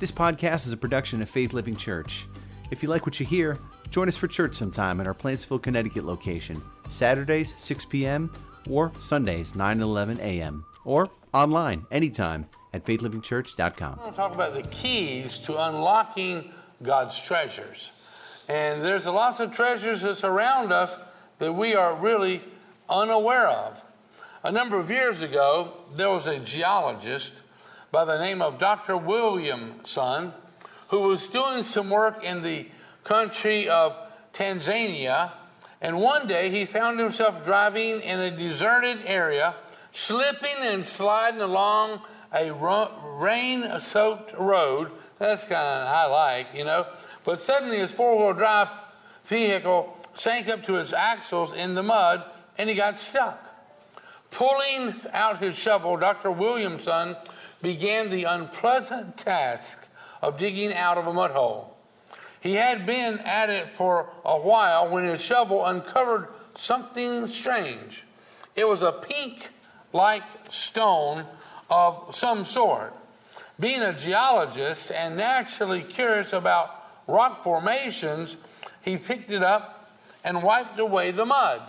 This podcast is a production of Faith Living Church. If you like what you hear, join us for church sometime at our Plantsville, Connecticut location, Saturdays 6 p.m. or Sundays 9 and 11 a.m. or online anytime at faithlivingchurch.com. I want to talk about the keys to unlocking God's treasures. And there's lots of treasures that's around us that we are really unaware of. A number of years ago, there was a geologist by the name of Dr. Williamson who was doing some work in the country of Tanzania. And one day he found himself driving in a deserted area, slipping and sliding along a rain soaked road. That's kind of I like, you know. But suddenly his four wheel drive vehicle sank up to its axles in the mud and he got stuck. Pulling out his shovel, Dr. Williamson began the unpleasant task of digging out of a mud hole. He had been at it for a while when his shovel uncovered something strange. It was a pink like stone of some sort. Being a geologist and naturally curious about rock formations, he picked it up and wiped away the mud.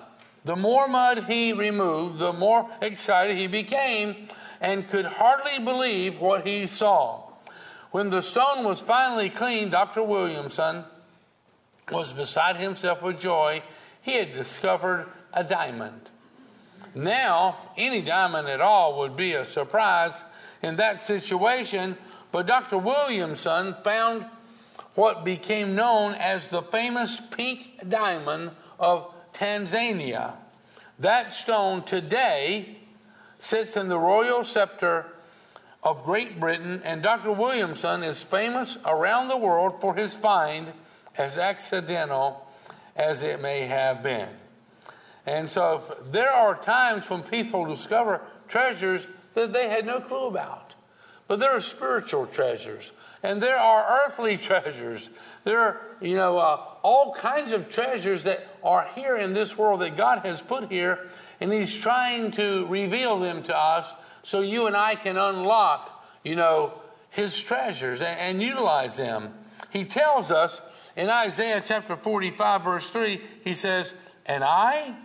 The more mud he removed, the more excited he became and could hardly believe what he saw. When the stone was finally cleaned, Dr. Williamson was beside himself with joy. He had discovered a diamond. Now, any diamond at all would be a surprise in that situation, but Dr. Williamson found what became known as the famous pink diamond of Tanzania. That stone today sits in the royal scepter of Great Britain, and Dr. Williamson is famous around the world for his find, as accidental as it may have been. And so there are times when people discover treasures that they had no clue about. But there are spiritual treasures, and there are earthly treasures. There are, you know, uh, all kinds of treasures that are here in this world that God has put here, and He's trying to reveal them to us so you and I can unlock, you know, His treasures and, and utilize them. He tells us in Isaiah chapter 45, verse 3, He says, And I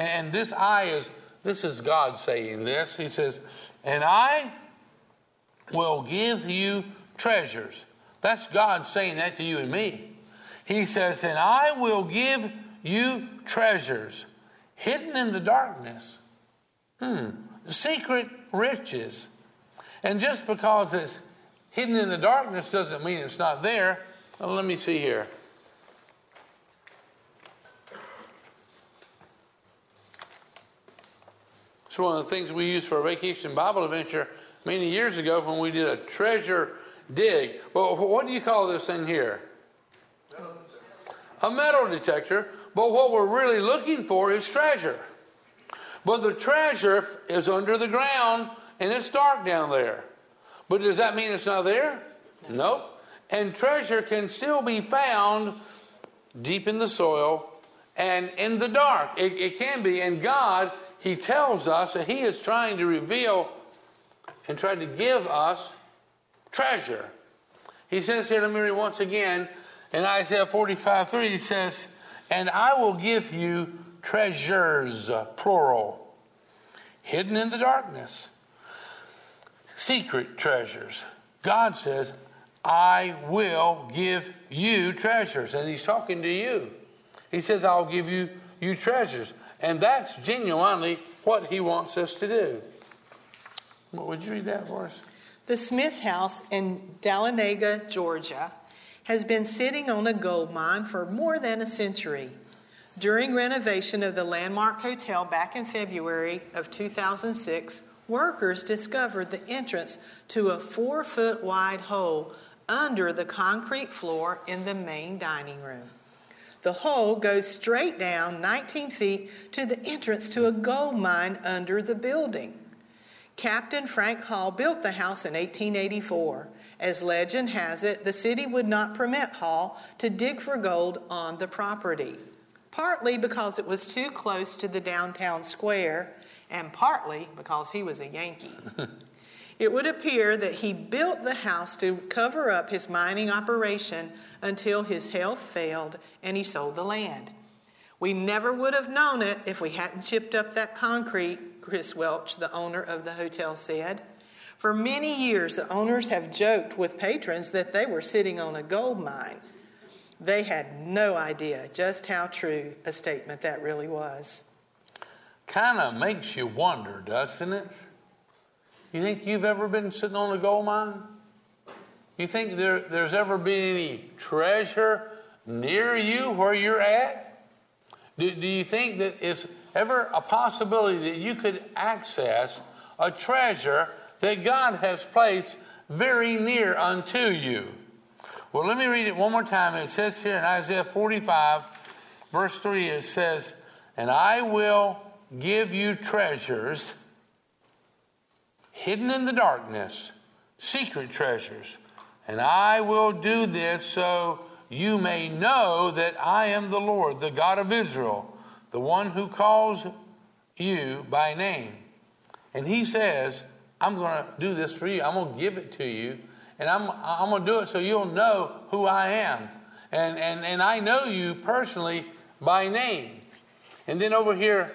and this I is, this is God saying this. He says, And I will give you treasures. That's God saying that to you and me. He says, And I will give you treasures hidden in the darkness. Hmm. Secret riches. And just because it's hidden in the darkness doesn't mean it's not there. Well, let me see here. It's one of the things we used for a vacation Bible adventure many years ago when we did a treasure dig. Well, what do you call this thing here? A metal detector. But what we're really looking for is treasure. But the treasure is under the ground and it's dark down there. But does that mean it's not there? Nope. And treasure can still be found deep in the soil and in the dark. It, it can be. And God he tells us that he is trying to reveal and trying to give us treasure. He says here, let me read once again, in Isaiah 45 3, he says, And I will give you treasures, uh, plural, hidden in the darkness, secret treasures. God says, I will give you treasures. And he's talking to you. He says, I'll give you, you treasures. And that's genuinely what he wants us to do. What Would you read that for us? The Smith House in Dahlonega, Georgia, has been sitting on a gold mine for more than a century. During renovation of the Landmark Hotel back in February of 2006, workers discovered the entrance to a four foot wide hole under the concrete floor in the main dining room. The hole goes straight down 19 feet to the entrance to a gold mine under the building. Captain Frank Hall built the house in 1884. As legend has it, the city would not permit Hall to dig for gold on the property, partly because it was too close to the downtown square, and partly because he was a Yankee. It would appear that he built the house to cover up his mining operation until his health failed and he sold the land. We never would have known it if we hadn't chipped up that concrete, Chris Welch, the owner of the hotel, said. For many years, the owners have joked with patrons that they were sitting on a gold mine. They had no idea just how true a statement that really was. Kind of makes you wonder, doesn't it? You think you've ever been sitting on a gold mine? You think there, there's ever been any treasure near you where you're at? Do, do you think that it's ever a possibility that you could access a treasure that God has placed very near unto you? Well, let me read it one more time. It says here in Isaiah 45, verse 3, it says, And I will give you treasures hidden in the darkness, secret treasures. And I will do this so you may know that I am the Lord, the God of Israel, the one who calls you by name. And he says, I'm going to do this for you. I'm going to give it to you. And I'm, I'm going to do it so you'll know who I am. And, and, and I know you personally by name. And then over here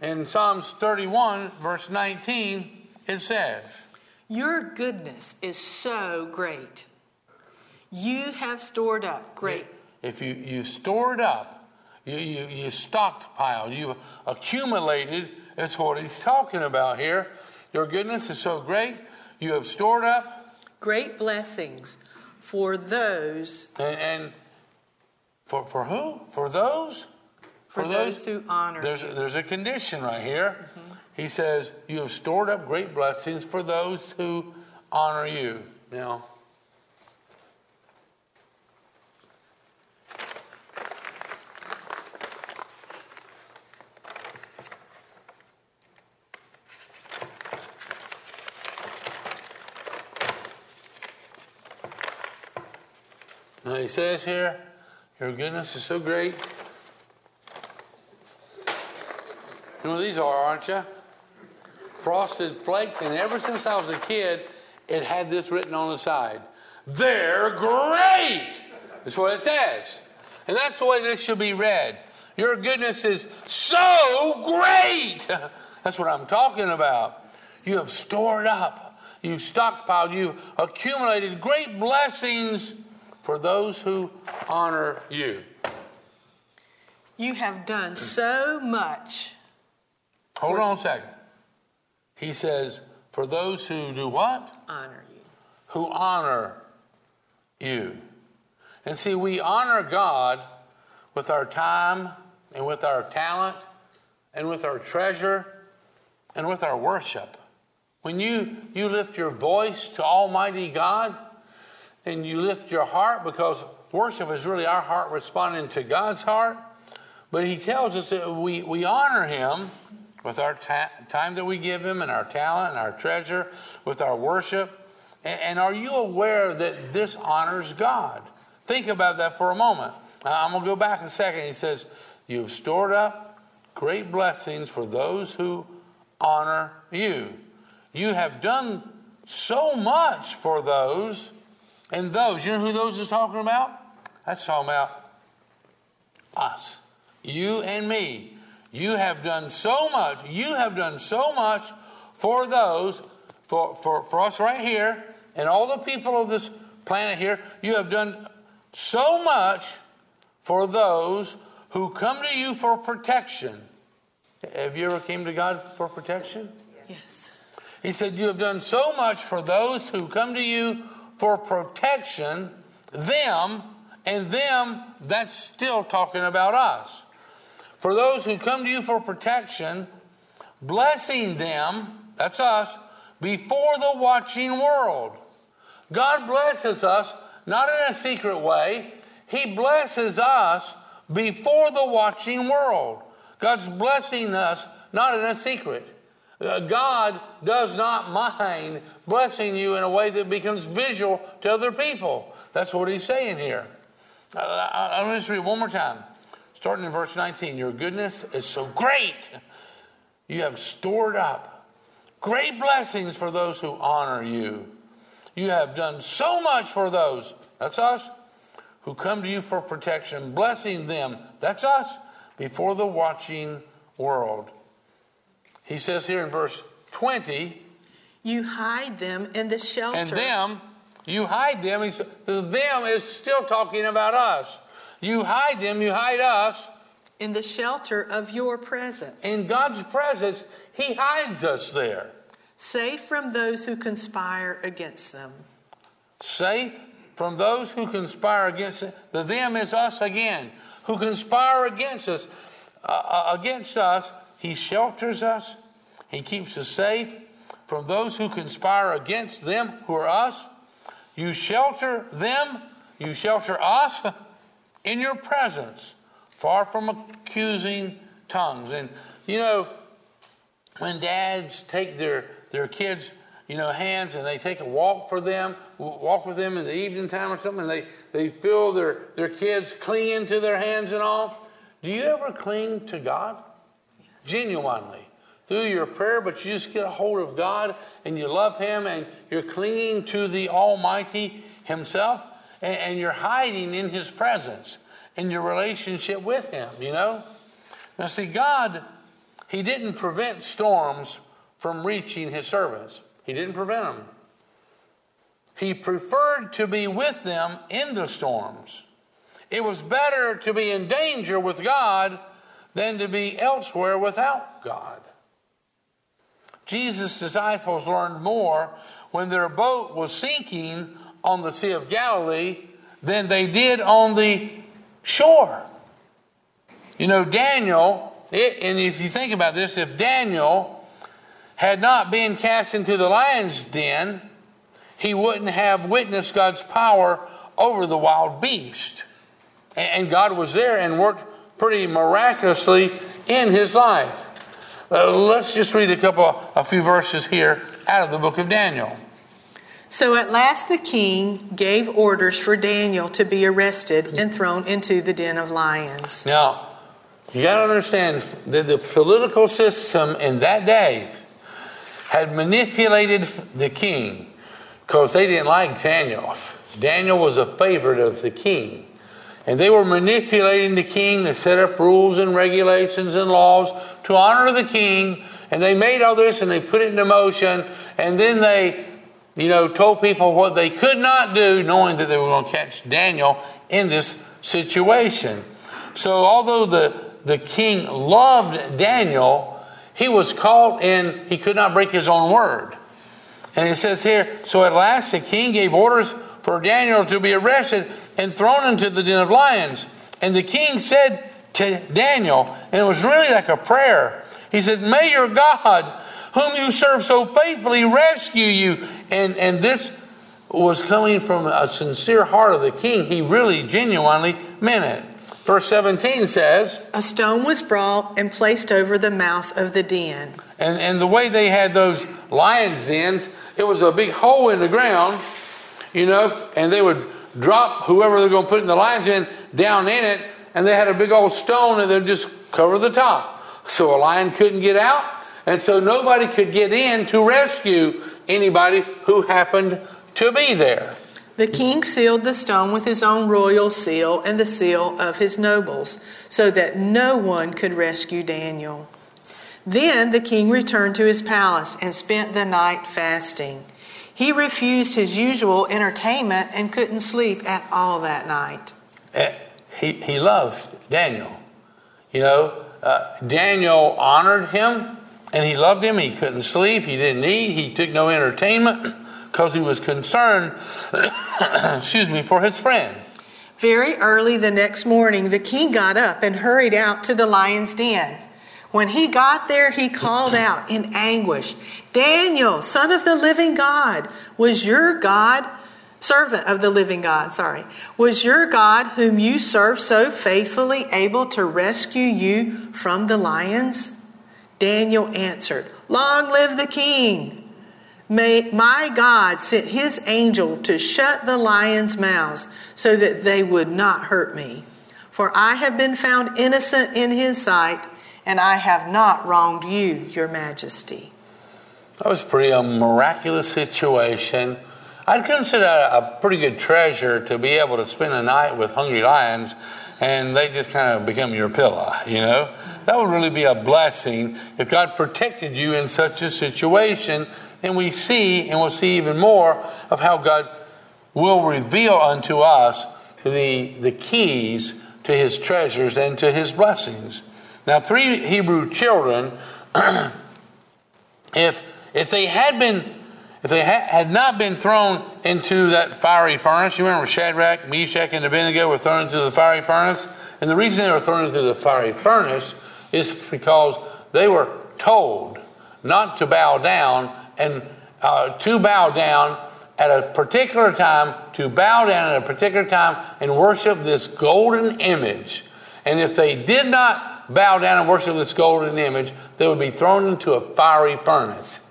in Psalms 31, verse 19, it says, Your goodness is so great. You have stored up great. If you, you stored up, you, you, you stockpiled, you accumulated, that's what he's talking about here. Your goodness is so great. You have stored up great blessings for those. And, and for, for who? For those? For, for those, those, who honor. There's, there's a condition right here. Mm-hmm. He says, You have stored up great blessings for those who honor you. Now, Now he says here, Your goodness is so great. You know what these are, aren't you? Frosted Flakes, and ever since I was a kid, it had this written on the side. They're great! That's what it says. And that's the way this should be read. Your goodness is so great! That's what I'm talking about. You have stored up, you've stockpiled, you've accumulated great blessings for those who honor you. You have done so much. Hold on a second. He says, for those who do what? Honor you. Who honor you. And see, we honor God with our time and with our talent and with our treasure and with our worship. When you, you lift your voice to Almighty God and you lift your heart, because worship is really our heart responding to God's heart, but He tells us that we, we honor Him with our ta- time that we give Him and our talent and our treasure, with our worship. And, and are you aware that this honors God? Think about that for a moment. Uh, I'm going to go back a second. He says, You have stored up great blessings for those who honor you. You have done so much for those, and those. You know who those is talking about? That's talking about us, you and me. You have done so much. You have done so much for those, for, for, for us right here, and all the people of this planet here. You have done so much for those who come to you for protection. Have you ever came to God for protection? Yes. He said, You have done so much for those who come to you for protection, them, and them, that's still talking about us for those who come to you for protection, blessing them, that's us, before the watching world. God blesses us not in a secret way, He blesses us before the watching world. God's blessing us not in a secret. Uh, God does not mind blessing you in a way that becomes visual to other people. That's what he's saying here. I'm going to read one more time. Starting in verse 19, your goodness is so great. You have stored up great blessings for those who honor you. You have done so much for those, that's us, who come to you for protection, blessing them, that's us, before the watching world. He says here in verse 20, You hide them in the shelter. and them, you hide them. He's, the them is still talking about us. You hide them, you hide us. in the shelter of your presence, In God's presence, He hides us there. safe from those who conspire against them. Safe from those who conspire against it. The them is us again, who conspire against us. Uh, uh, against us, He shelters us. He keeps us safe from those who conspire against them, who are us. You shelter them, you shelter us in your presence, far from accusing tongues. And you know, when dads take their, their kids, you know, hands and they take a walk for them, walk with them in the evening time or something, and they, they feel their, their kids clinging to their hands and all. Do you ever cling to God? Genuinely. Through your prayer, but you just get a hold of God and you love Him and you're clinging to the Almighty Himself and, and you're hiding in His presence in your relationship with Him, you know? Now, see, God, He didn't prevent storms from reaching His servants, He didn't prevent them. He preferred to be with them in the storms. It was better to be in danger with God than to be elsewhere without God. Jesus' disciples learned more when their boat was sinking on the Sea of Galilee than they did on the shore. You know, Daniel, it, and if you think about this, if Daniel had not been cast into the lion's den, he wouldn't have witnessed God's power over the wild beast. And God was there and worked pretty miraculously in his life. Uh, let's just read a couple, a few verses here out of the book of Daniel. So at last the king gave orders for Daniel to be arrested and thrown into the den of lions. Now, you got to understand that the political system in that day had manipulated the king because they didn't like Daniel. Daniel was a favorite of the king. And they were manipulating the king to set up rules and regulations and laws to honor the king. And they made all this and they put it into motion. And then they, you know, told people what they could not do, knowing that they were going to catch Daniel in this situation. So, although the, the king loved Daniel, he was caught in, he could not break his own word. And it says here, so at last the king gave orders for Daniel to be arrested and thrown into the den of lions. And the king said to Daniel, and it was really like a prayer. He said, May your God, whom you serve so faithfully, rescue you. And, and this was coming from a sincere heart of the king. He really genuinely meant it. Verse 17 says, A stone was brought and placed over the mouth of the den. and, and the way they had those lions' dens, it was a big hole in the ground, you know, and they would drop whoever they're going to put in the lions in down in it, and they had a big old stone and they'd just cover the top. So a lion couldn't get out, and so nobody could get in to rescue anybody who happened to be there. The king sealed the stone with his own royal seal and the seal of his nobles, so that no one could rescue Daniel. Then the king returned to his palace and spent the night fasting. He refused his usual entertainment and couldn't sleep at all that night. Eh, He, he loved Daniel. You know, uh, Daniel honored him and he loved him. He couldn't sleep. He didn't eat. He took no entertainment because he was concerned, excuse me, for his friend. Very early the next morning, the king got up and hurried out to the lion's den. When he got there, he called out in anguish, Daniel, son of the living God, was your God, servant of the living God, sorry, was your God, whom you serve so faithfully, able to rescue you from the lions? Daniel answered, Long live the king! May my God sent his angel to shut the lions' mouths so that they would not hurt me. For I have been found innocent in his sight, and I have not wronged you, your majesty. That was pretty a miraculous situation. I'd consider a pretty good treasure to be able to spend a night with hungry lions and they just kind of become your pillow, you know? That would really be a blessing if God protected you in such a situation. And we see, and we'll see even more of how God will reveal unto us the, the keys to his treasures and to his blessings. Now, three Hebrew children, if, if they had been if they ha- had not been thrown into that fiery furnace, you remember Shadrach, Meshach, and Abednego were thrown into the fiery furnace? And the reason they were thrown into the fiery furnace is because they were told not to bow down and uh, to bow down at a particular time, to bow down at a particular time and worship this golden image. And if they did not bow down and worship this golden image, they would be thrown into a fiery furnace.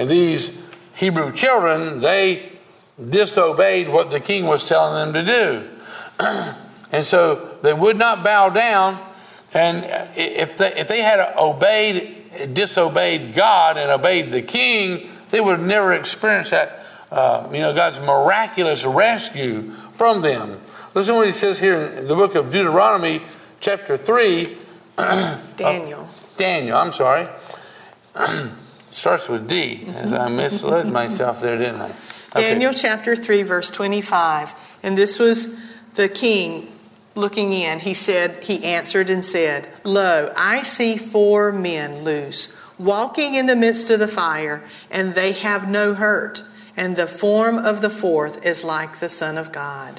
And these Hebrew children, they disobeyed what the king was telling them to do. and so they would not bow down. And if they, if they had obeyed, disobeyed God and obeyed the king, they would have never experienced that, uh, you know, God's miraculous rescue from them. Listen to what he says here in the book of Deuteronomy, chapter 3. Daniel. Daniel, I'm sorry. Starts with D, as I misled myself there, didn't I? Okay. Daniel chapter 3, verse 25. And this was the king looking in. He said, He answered and said, Lo, I see four men loose, walking in the midst of the fire, and they have no hurt. And the form of the fourth is like the Son of God.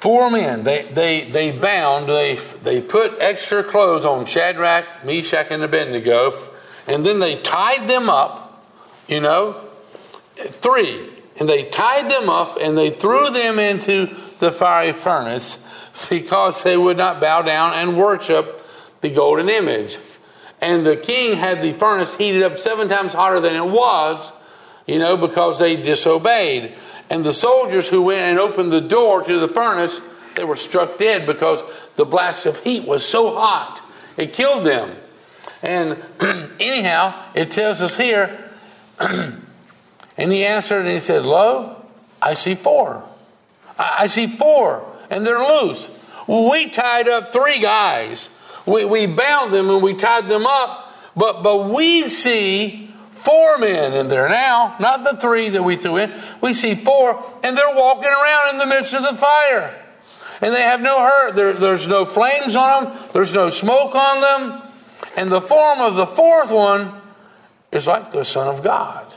Four men, they, they, they bound, they, they put extra clothes on Shadrach, Meshach, and Abednego and then they tied them up, you know, three. And they tied them up and they threw them into the fiery furnace because they would not bow down and worship the golden image. And the king had the furnace heated up seven times hotter than it was, you know, because they disobeyed. And the soldiers who went and opened the door to the furnace, they were struck dead because the blast of heat was so hot. It killed them. And anyhow, it tells us here, and he answered and he said, Lo, I see four. I, I see four, and they're loose. We tied up three guys. We, we bound them and we tied them up, but, but we see four men in there now, not the three that we threw in. We see four, and they're walking around in the midst of the fire. And they have no hurt. There, there's no flames on them, there's no smoke on them. And the form of the fourth one is like the Son of God.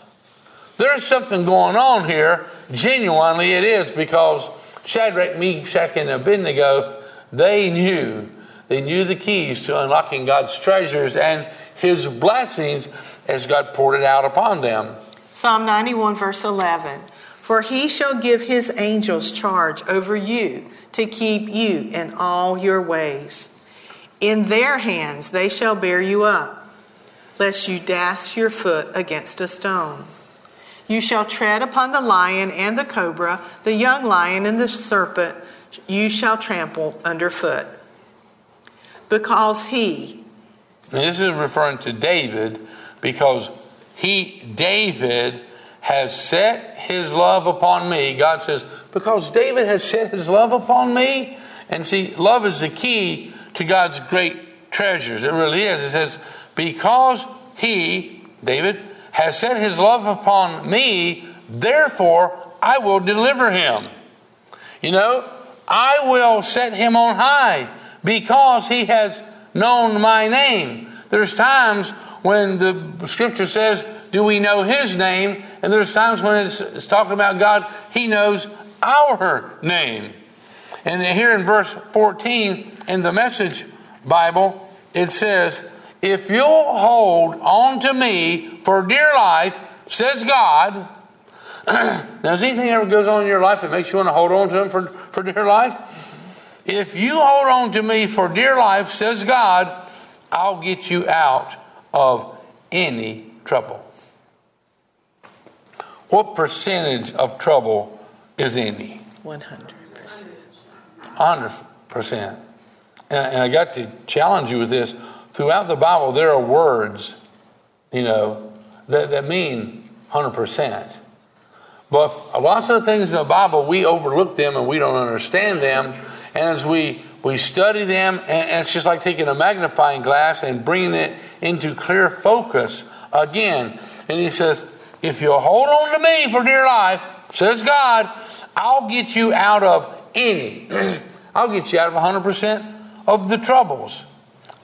There's something going on here. Genuinely, it is because Shadrach, Meshach, and Abednego, they knew. They knew the keys to unlocking God's treasures and his blessings as God poured it out upon them. Psalm 91, verse 11 For he shall give his angels charge over you to keep you in all your ways. In their hands they shall bear you up, lest you dash your foot against a stone. You shall tread upon the lion and the cobra, the young lion and the serpent, you shall trample underfoot. Because he. And this is referring to David, because he, David, has set his love upon me. God says, because David has set his love upon me. And see, love is the key to God's great treasures. It really is. It says, Because he, David, has set his love upon me, therefore I will deliver him. You know, I will set him on high because he has known my name. There's times when the scripture says, Do we know his name? And there's times when it's, it's talking about God, he knows our name. And here in verse 14 in the Message Bible, it says, If you'll hold on to me for dear life, says God. now, does anything ever goes on in your life that makes you want to hold on to him for, for dear life? If you hold on to me for dear life, says God, I'll get you out of any trouble. What percentage of trouble is any? 100. 100%. And, and I got to challenge you with this. Throughout the Bible, there are words, you know, that, that mean 100%. But lots of things in the Bible, we overlook them and we don't understand them. And as we, we study them, and, and it's just like taking a magnifying glass and bringing it into clear focus again. And he says, If you'll hold on to me for dear life, says God, I'll get you out of any. I'll get you out of 100% of the troubles.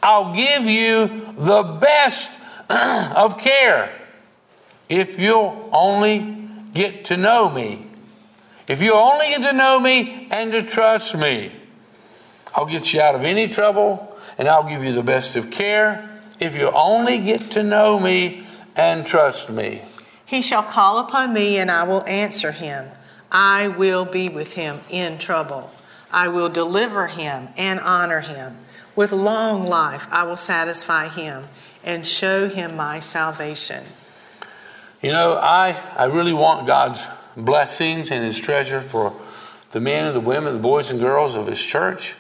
I'll give you the best of care if you'll only get to know me. If you only get to know me and to trust me, I'll get you out of any trouble and I'll give you the best of care if you only get to know me and trust me. He shall call upon me and I will answer him. I will be with him in trouble. I will deliver him and honor him. With long life I will satisfy him and show him my salvation. You know, I, I really want God's blessings and his treasure for the men and the women, the boys and girls of his church,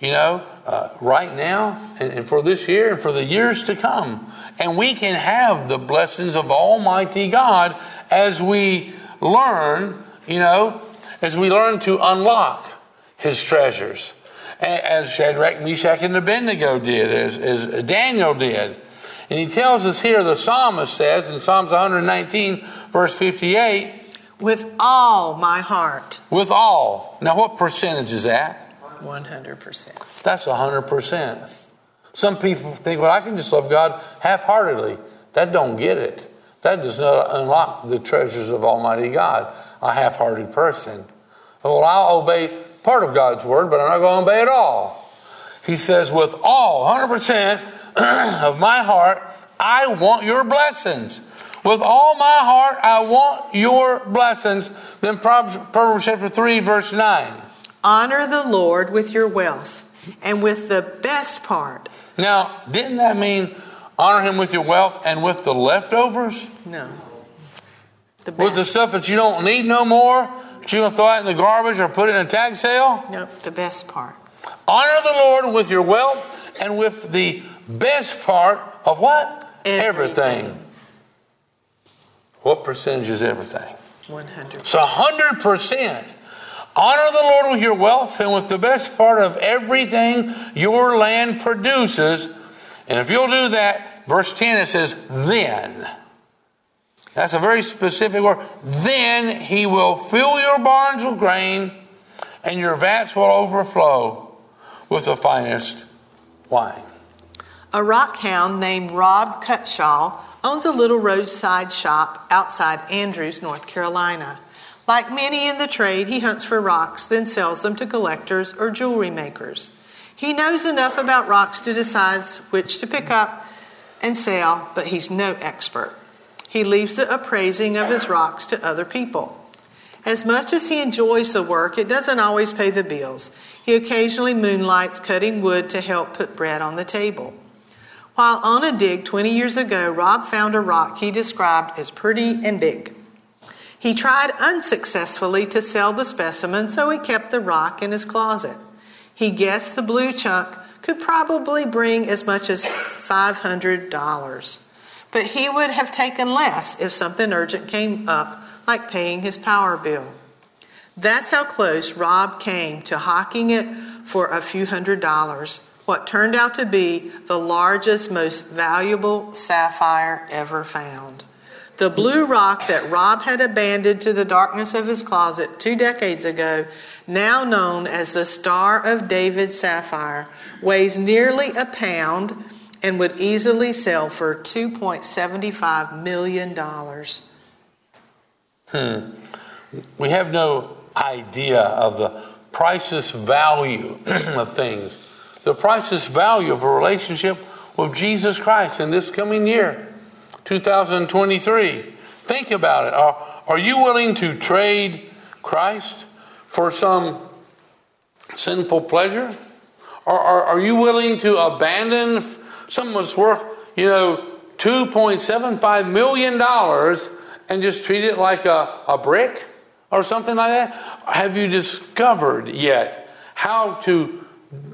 you know, uh, right now and, and for this year and for the years to come. And we can have the blessings of Almighty God as we learn, you know, as we learn to unlock his treasures. As Shadrach, Meshach, and Abednego did, as, as Daniel did. And he tells us here, the psalmist says in Psalms 119, verse 58, with all my heart. With all. Now, what percentage is that? 100%. That's 100%. Some people think, well, I can just love God half heartedly. That don't get it. That does not unlock the treasures of Almighty God, a half hearted person. Well, I'll obey part of God's word, but I'm not going to obey it all. He says, with all, 100%, of my heart, I want your blessings. With all my heart, I want your blessings. Then Proverbs, Proverbs chapter 3, verse 9. Honor the Lord with your wealth and with the best part. Now, didn't that mean honor him with your wealth and with the leftovers? No. The with the stuff that you don't need no more? Going to throw out in the garbage or put it in a tag sale? Nope, the best part. Honor the Lord with your wealth and with the best part of what? Everything. everything. What percentage is everything? 100 So 100%. Honor the Lord with your wealth and with the best part of everything your land produces. And if you'll do that, verse 10 it says, then. That's a very specific word. Then he will fill your barns with grain, and your vats will overflow with the finest wine. A rock hound named Rob Cutshaw owns a little roadside shop outside Andrews, North Carolina. Like many in the trade, he hunts for rocks, then sells them to collectors or jewelry makers. He knows enough about rocks to decide which to pick up and sell, but he's no expert. He leaves the appraising of his rocks to other people. As much as he enjoys the work, it doesn't always pay the bills. He occasionally moonlights cutting wood to help put bread on the table. While on a dig 20 years ago, Rob found a rock he described as pretty and big. He tried unsuccessfully to sell the specimen, so he kept the rock in his closet. He guessed the blue chunk could probably bring as much as $500, but he would have taken less if something urgent came up, like paying his power bill. That's how close Rob came to hawking it for a few hundred dollars what turned out to be the largest, most valuable sapphire ever found. The blue rock that Rob had abandoned to the darkness of his closet two decades ago, now known as the Star of David sapphire, weighs nearly a pound and would easily sell for $2.75 million. Hmm. We have no idea of the priceless value of things the priceless value of a relationship with Jesus Christ in this coming year, 2023. Think about it. Are, are you willing to trade Christ for some sinful pleasure? Or are, are you willing to abandon something that's worth, you know, $2.75 million and just treat it like a, a brick or something like that? Have you discovered yet how to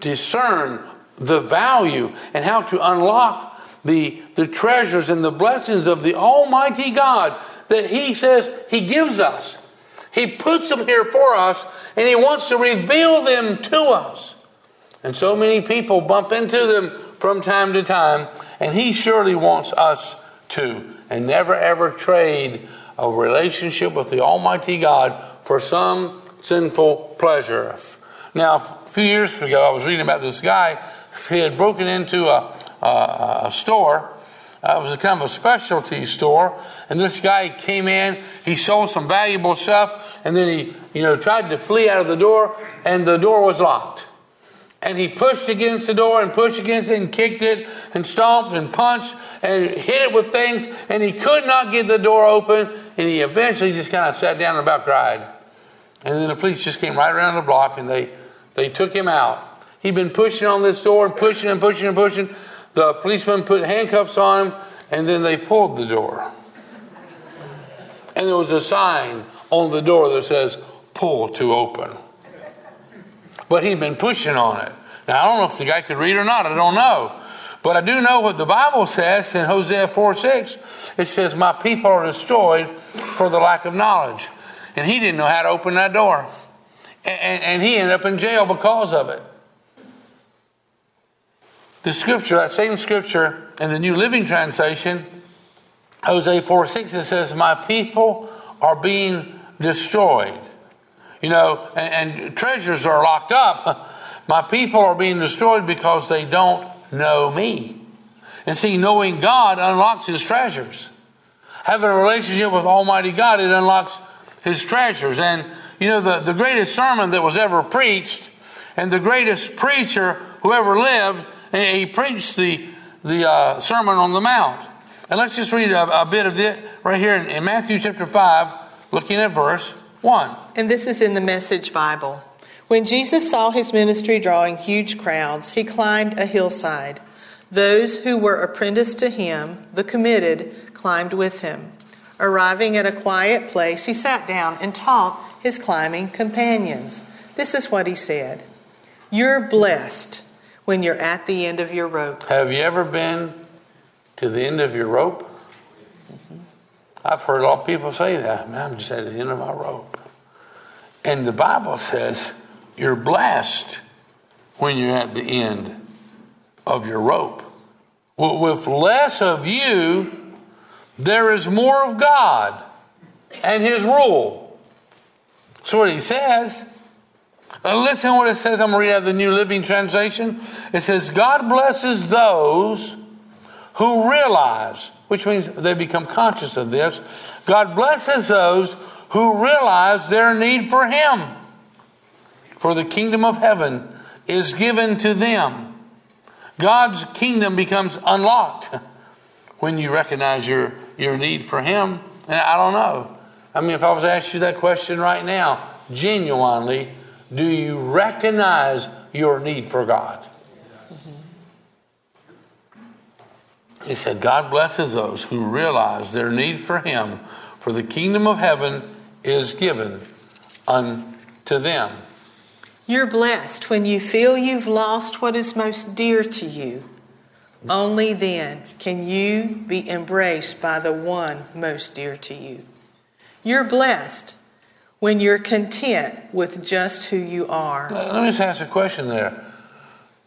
discern the value and how to unlock the, the treasures and the blessings of the Almighty God that He says He gives us. He puts them here for us and He wants to reveal them to us. And so many people bump into them from time to time, and He surely wants us to. And never ever trade a relationship with the Almighty God for some sinful pleasure. Now, a few years ago, I was reading about this guy. He had broken into a, a, a store. Uh, it was a kind of a specialty store, and this guy came in. He sold some valuable stuff, and then he, you know, tried to flee out of the door, and the door was locked. And he pushed against the door and pushed against it and kicked it and stomped and punched and hit it with things, and he could not get the door open. And he eventually just kind of sat down and about cried. And then the police just came right around the block and they, they took him out. He'd been pushing on this door and pushing and pushing and pushing. The policeman put handcuffs on him and then they pulled the door. And there was a sign on the door that says, pull to open. But he'd been pushing on it. Now, I don't know if the guy could read or not. I don't know. But I do know what the Bible says in Hosea 4 6. It says, My people are destroyed for the lack of knowledge. And he didn't know how to open that door. And, and he ended up in jail because of it. The scripture, that same scripture in the New Living Translation, Hosea 4 6, it says, My people are being destroyed. You know, and, and treasures are locked up. My people are being destroyed because they don't know me. And see, knowing God unlocks his treasures. Having a relationship with Almighty God, it unlocks his treasures. And, you know, the, the greatest sermon that was ever preached, and the greatest preacher who ever lived, he preached the, the uh, Sermon on the Mount. And let's just read a, a bit of it right here in, in Matthew chapter 5, looking at verse 1. And this is in the Message Bible. When Jesus saw his ministry drawing huge crowds, he climbed a hillside. Those who were apprenticed to him, the committed, climbed with him. Arriving at a quiet place, he sat down and taught his climbing companions. This is what he said You're blessed when you're at the end of your rope. Have you ever been to the end of your rope? Mm-hmm. I've heard all people say that. Man, I'm just at the end of my rope. And the Bible says you're blessed when you're at the end of your rope. With less of you, there is more of God and His rule. That's what He says. Now listen to what it says. I'm going to read out the New Living Translation. It says, God blesses those who realize, which means they become conscious of this. God blesses those who realize their need for Him. For the kingdom of heaven is given to them. God's kingdom becomes unlocked when you recognize your, your need for Him. And I don't know. I mean, if I was to ask you that question right now, genuinely, do you recognize your need for God? He said, God blesses those who realize their need for Him, for the kingdom of heaven is given unto them. You're blessed when you feel you've lost what is most dear to you. Only then can you be embraced by the one most dear to you. You're blessed when you're content with just who you are. Let me just ask a question there.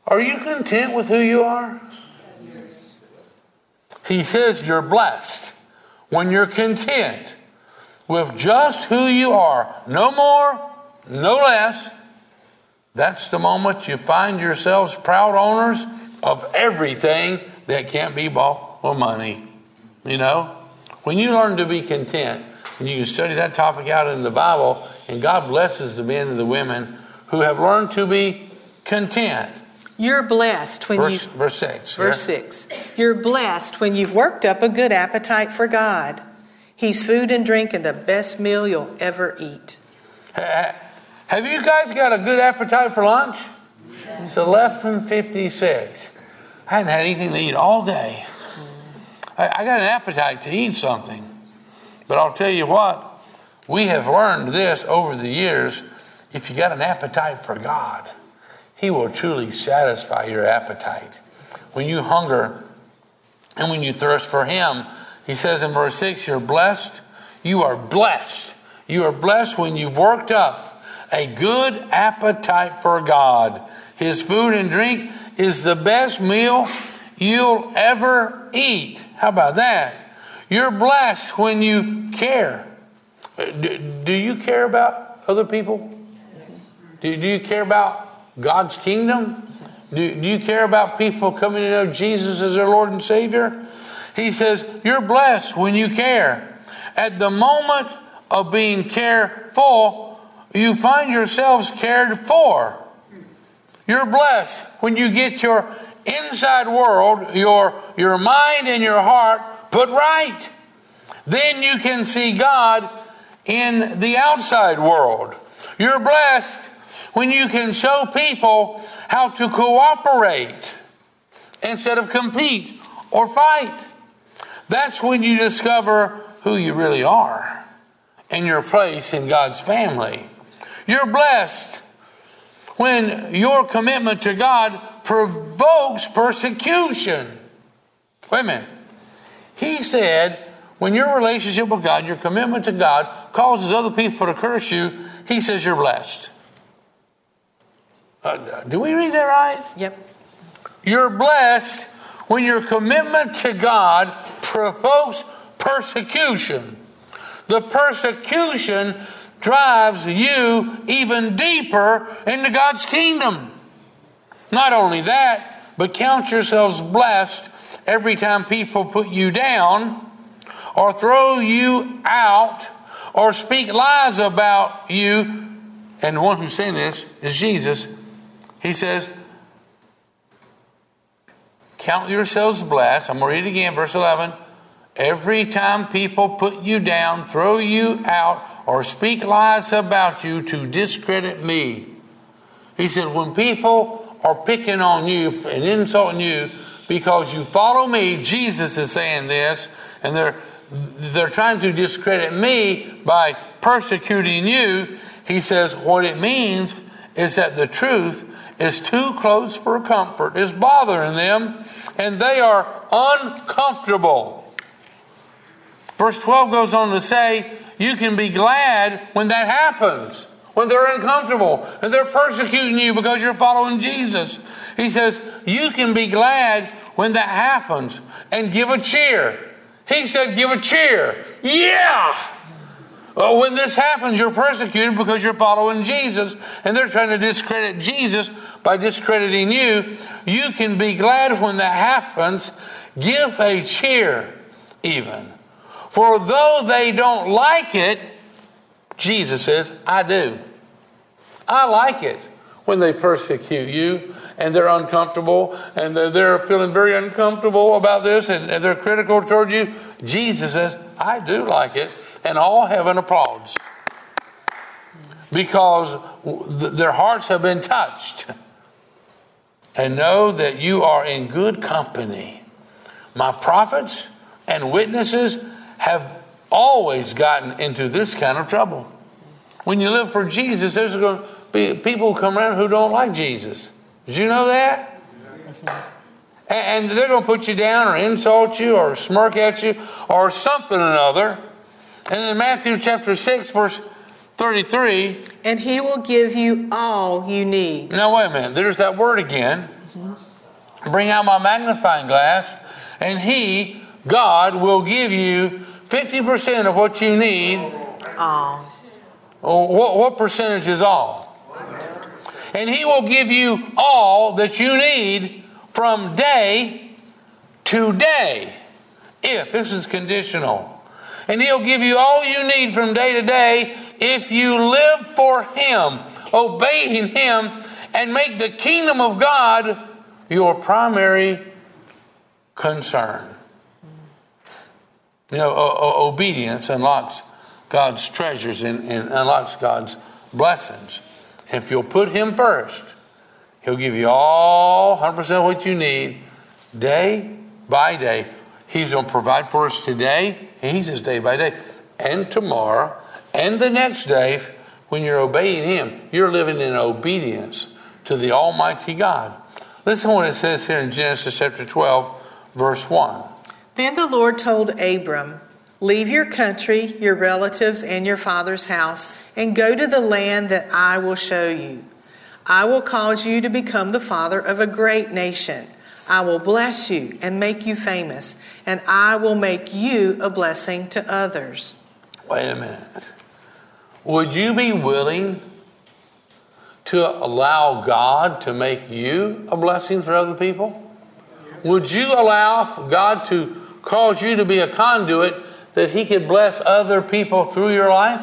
Are you content with who you are? He says you're blessed when you're content with just who you are. No more, no less. That's the moment you find yourselves proud owners of everything that can't be bought with money. You know? When you learn to be content, and you can study that topic out in the Bible, and God blesses the men and the women who have learned to be content. You're blessed when verse, you verse six. Verse yeah? six. You're blessed when you've worked up a good appetite for God. He's food and drink and the best meal you'll ever eat. Have you guys got a good appetite for lunch? It's 11:56. I hadn't had anything to eat all day. I, got an appetite to eat something, but I'll tell you what. We have learned this over the years. If you got an appetite for God, He will truly satisfy your appetite. When you hunger and when you thirst for Him. He says in verse 6, You're blessed. You are blessed. You are blessed when you've worked up a good appetite for God. His food and drink is the best meal you'll ever eat. How about that? You're blessed when you care. Uh, do, do you care about other people? Do, do you care about God's kingdom? Do, do you care about people coming to know Jesus as their Lord and Savior? He says, You're blessed when you care. At the moment of being careful, you find yourselves cared for. You're blessed when you get your inside world, your, your mind and your heart put right. Then you can see God in the outside world. You're blessed when you can show people how to cooperate instead of compete or fight. That's when you discover who you really are and your place in God's family. You're blessed when your commitment to God provokes persecution. Wait a minute. He said, when your relationship with God, your commitment to God, causes other people to curse you, he says you're blessed. Uh, do we read that right? Yep. You're blessed when your commitment to God provokes persecution. The persecution drives you even deeper into God's kingdom. Not only that, but count yourselves blessed every time people put you down or throw you out or speak lies about you. And the one who's saying this is Jesus. He says, Count yourselves blessed. I'm going to read it again, verse 11. Every time people put you down, throw you out, or speak lies about you to discredit me. He said, when people are picking on you and insulting you because you follow me, Jesus is saying this, and they're they're trying to discredit me by persecuting you. He says, what it means is that the truth is too close for comfort, is bothering them, and they are uncomfortable. Verse 12 goes on to say, You can be glad when that happens, when they're uncomfortable and they're persecuting you because you're following Jesus. He says, You can be glad when that happens and give a cheer. He said, Give a cheer. Yeah! Well, when this happens, you're persecuted because you're following Jesus and they're trying to discredit Jesus by discrediting you. You can be glad when that happens. Give a cheer, even. For though they don't like it, Jesus says, I do. I like it when they persecute you and they're uncomfortable and they're, feeling very uncomfortable about this and, they're critical toward you. Jesus says, I do like it. And all heaven applauds because th- their hearts have been touched. And know that you are in good company. My prophets and witnesses have always gotten into this kind of trouble. When you live for Jesus, there's going to be people come around who don't like Jesus. Did you know that? Mm-hmm. And they're going to put you down or insult you or smirk at you or something or another. And in Matthew chapter 6, verse 33. And he will give you all you need. Now, wait a minute. There's that word again. Bring out my magnifying glass, and he, God, will give you 50% of what you need. All. Oh, what, what percentage is all? And he will give you all that you need from day to day. If this is conditional. And he'll give you all you need from day to day if you live for him, obeying him, and make the kingdom of God your primary concern. You know, o- obedience unlocks God's treasures and, and unlocks God's blessings. If you'll put Him first, He'll give you all 100% what you need day by day. He's going to provide for us today, He says day by day, and tomorrow, and the next day. When you're obeying Him, you're living in obedience to the Almighty God. Listen to what it says here in Genesis chapter 12, verse 1. Then the Lord told Abram, Leave your country, your relatives, and your father's house, and go to the land that I will show you. I will cause you to become the father of a great nation. I will bless you and make you famous, and I will make you a blessing to others. Wait a minute. Would you be willing to allow God to make you a blessing for other people? Would you allow God to cause you to be a conduit that He could bless other people through your life?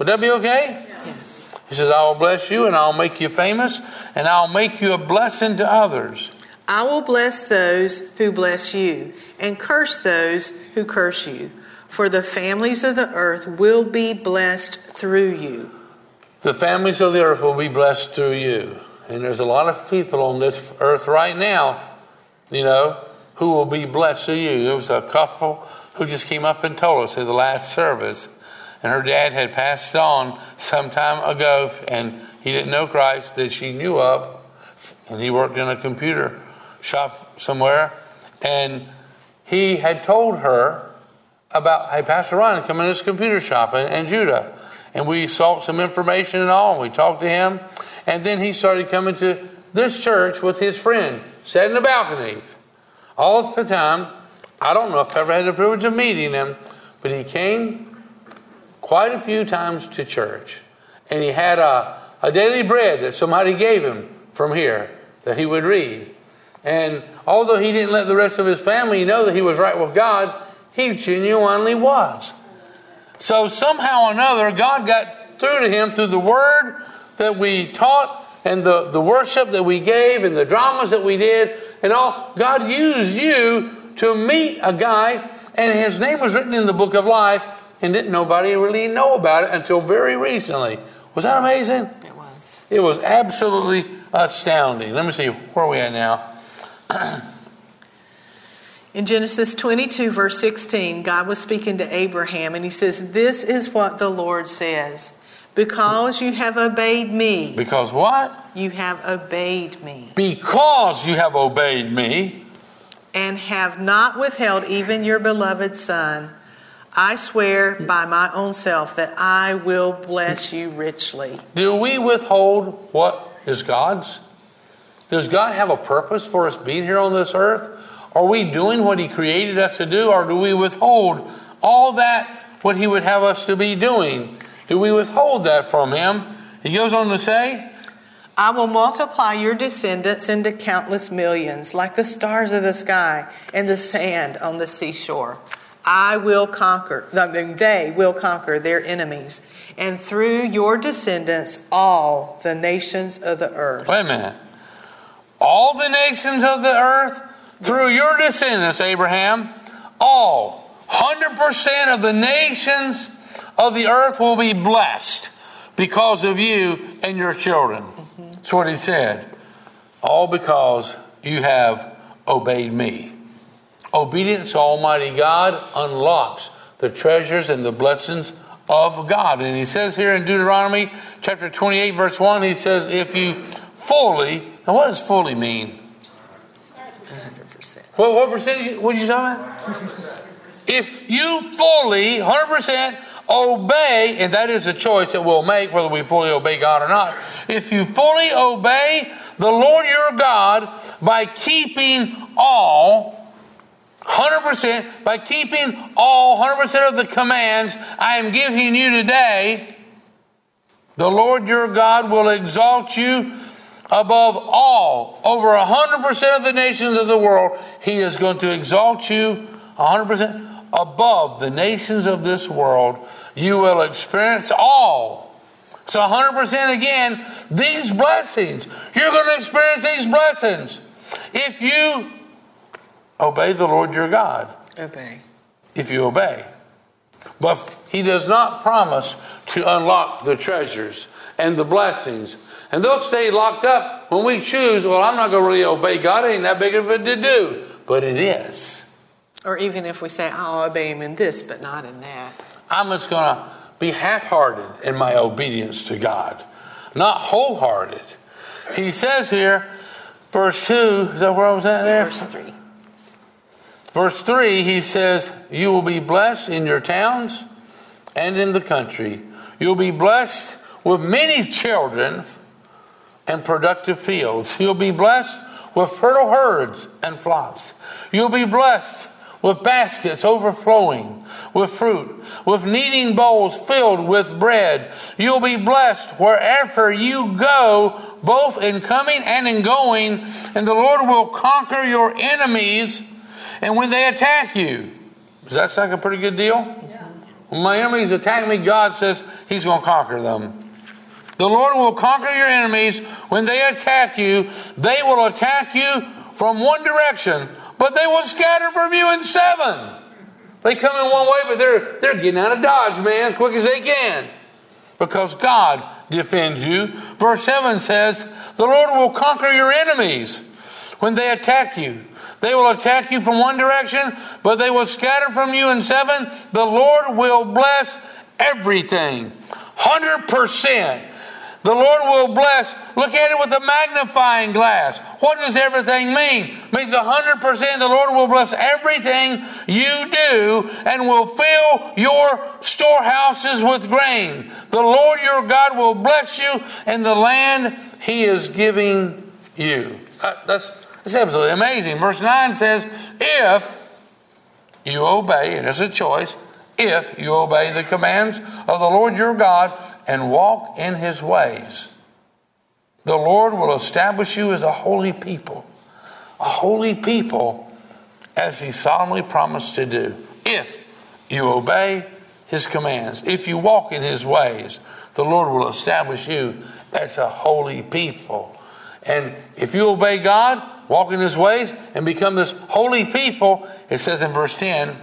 Would that be okay? Yes. He says, I will bless you and I'll make you famous and I'll make you a blessing to others. I will bless those who bless you, and curse those who curse you. For the families of the earth will be blessed through you. The families of the earth will be blessed through you. And there's a lot of people on this earth right now, you know, who will be blessed through you. There was a couple who just came up and told us at the last service, and her dad had passed on some time ago, and he didn't know Christ that she knew of, and he worked in a computer shop somewhere, and he had told her about, hey, Pastor Ron, come in this computer shop in, in Judah. And we sought some information and all, and we talked to him. And then he started coming to this church with his friend, sat in the balcony all the time. I don't know if I ever had the privilege of meeting him, but he came quite a few times to church. And he had a, a daily bread that somebody gave him from here that he would read. And although he didn't let the rest of his family know that he was right with God, he genuinely was. So somehow or another, God got through to him through the word that we taught and the, the worship that we gave and the dramas that we did and all. God used you to meet a guy, and his name was written in the book of life, and didn't nobody really know about it until very recently. Was that amazing? It was. It was absolutely astounding. Let me see, where are we at now? In Genesis 22, verse 16, God was speaking to Abraham, and he says, This is what the Lord says. Because you have obeyed me, Because what? you have obeyed me, Because you have obeyed me, and have not withheld even your beloved son, I swear by my own self that I will bless you richly. do we withhold what is God's? Does God have a purpose for us being here on this earth? Are we doing what He created us to do, or do we withhold all that what He would have us to be doing? Do we withhold that from Him? He goes on to say, I will multiply your descendants into countless millions, like the stars of the sky and the sand on the seashore. I will conquer, they will conquer their enemies, and through your descendants, all the nations of the earth. wait a minute. All the nations of the earth, through your descendants, Abraham, all, 100% of the nations of the earth will be blessed because of you and your children. That's what he said. All because you have obeyed me. Obedience to Almighty God unlocks the treasures and the blessings of God. And he says here in Deuteronomy chapter 28, verse 1, he says, If you fully, now what does fully mean? 100%. What, what percentage? What did you talk about? if you fully, 100% obey, and that is a choice that we'll make whether we fully obey God or not. If you fully obey the Lord your God by keeping all, 100%, by keeping all 100% of the commands I am giving you today, the Lord your God will exalt you above all, over 100% of the nations of the world. He is going to exalt you 100% above the nations of this world. You will experience all. So 100% again, these blessings. You're going to experience these blessings if you obey the Lord your God. Obey. If you obey. But he does not promise to unlock the treasures and the blessings. And they'll stay locked up when we choose, well, I'm not going to really obey God. It ain't that big of a to do. But it is. Or even if we say, I'll obey him in this, but not in that. I'm just going to be half hearted in my obedience to God, not wholehearted. He says here, verse 2, is that where I was at there? Verse 3. Verse 3, he says, You will be blessed in your towns and in the country. You'll be blessed with many children and productive fields. You'll be blessed with fertile herds and flocks. You'll be blessed with baskets overflowing with fruit, with kneading bowls filled with bread. You'll be blessed wherever you go, both in coming and in going, and the Lord will conquer your enemies and when they attack you. Does that sound like a pretty good deal? Yeah. When my enemies attack me, God says He's going to conquer them. The Lord will conquer your enemies when they attack you. They will attack you from one direction, but they will scatter from you in seven. They come in one way, but they're, they're getting out of Dodge, man, as quick as they can. Because God defends you. Verse 7 says, The Lord will conquer your enemies when they attack you. They will attack you from one direction, but they will scatter from you in seven. The Lord will bless everything. 100%. The Lord will bless. Look at it with a magnifying glass. What does everything mean? It means 100% the Lord will bless everything you do and will fill your storehouses with grain. The Lord your God will bless you in the land he is giving you. Uh, that's, that's absolutely amazing. Verse 9 says, If you obey, and it's a choice, if you obey the commands of the Lord your God and walk in his ways, the Lord will establish you as a holy people. A holy people, as he solemnly promised to do, if you obey his commands. If you walk in his ways, the Lord will establish you as a holy people. And if you obey God, walk in his ways, and become this holy people, it says in verse 10,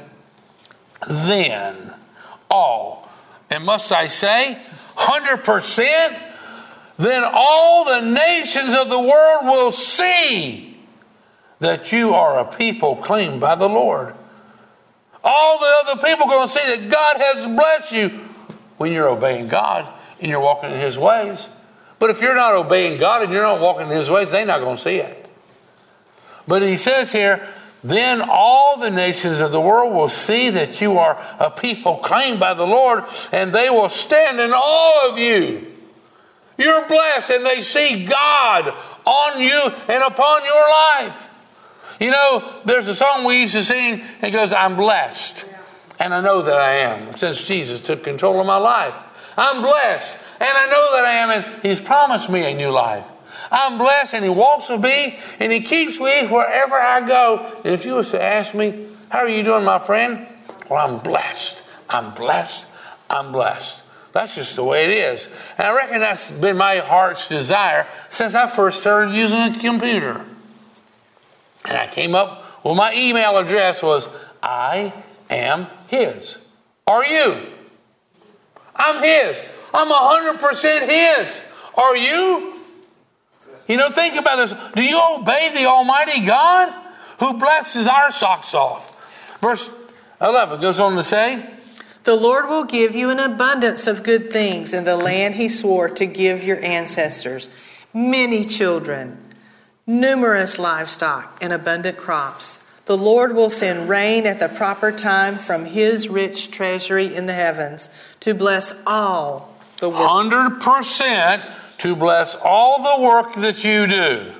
then all, and must I say, 100%, then all the nations of the world will see that you are a people claimed by the Lord. All the other people are going to see that God has blessed you when you're obeying God and you're walking in His ways. But if you're not obeying God and you're not walking in His ways, they're not going to see it. But He says here, then all the nations of the world will see that you are a people claimed by the Lord, and they will stand in awe of you. You're blessed, and they see God on you and upon your life. You know, there's a song we used to sing, it goes, I'm blessed, and I know that I am, since Jesus took control of my life. I'm blessed, and I know that I am, and He's promised me a new life. I'm blessed, and He walks with me, and He keeps me wherever I go. And if you was to ask me, How are you doing, my friend? Well, I'm blessed. I'm blessed. I'm blessed. That's just the way it is. And I reckon that's been my heart's desire since I first started using a computer. And I came up, well, my email address was I am His. Are you? I'm His. I'm 100% His. Are you? You know, think about this. Do you obey the Almighty God who blesses our socks off? Verse 11 goes on to say, The Lord will give you an abundance of good things in the land he swore to give your ancestors many children, numerous livestock, and abundant crops. The Lord will send rain at the proper time from his rich treasury in the heavens to bless all the world. 100% to bless all the work that you do.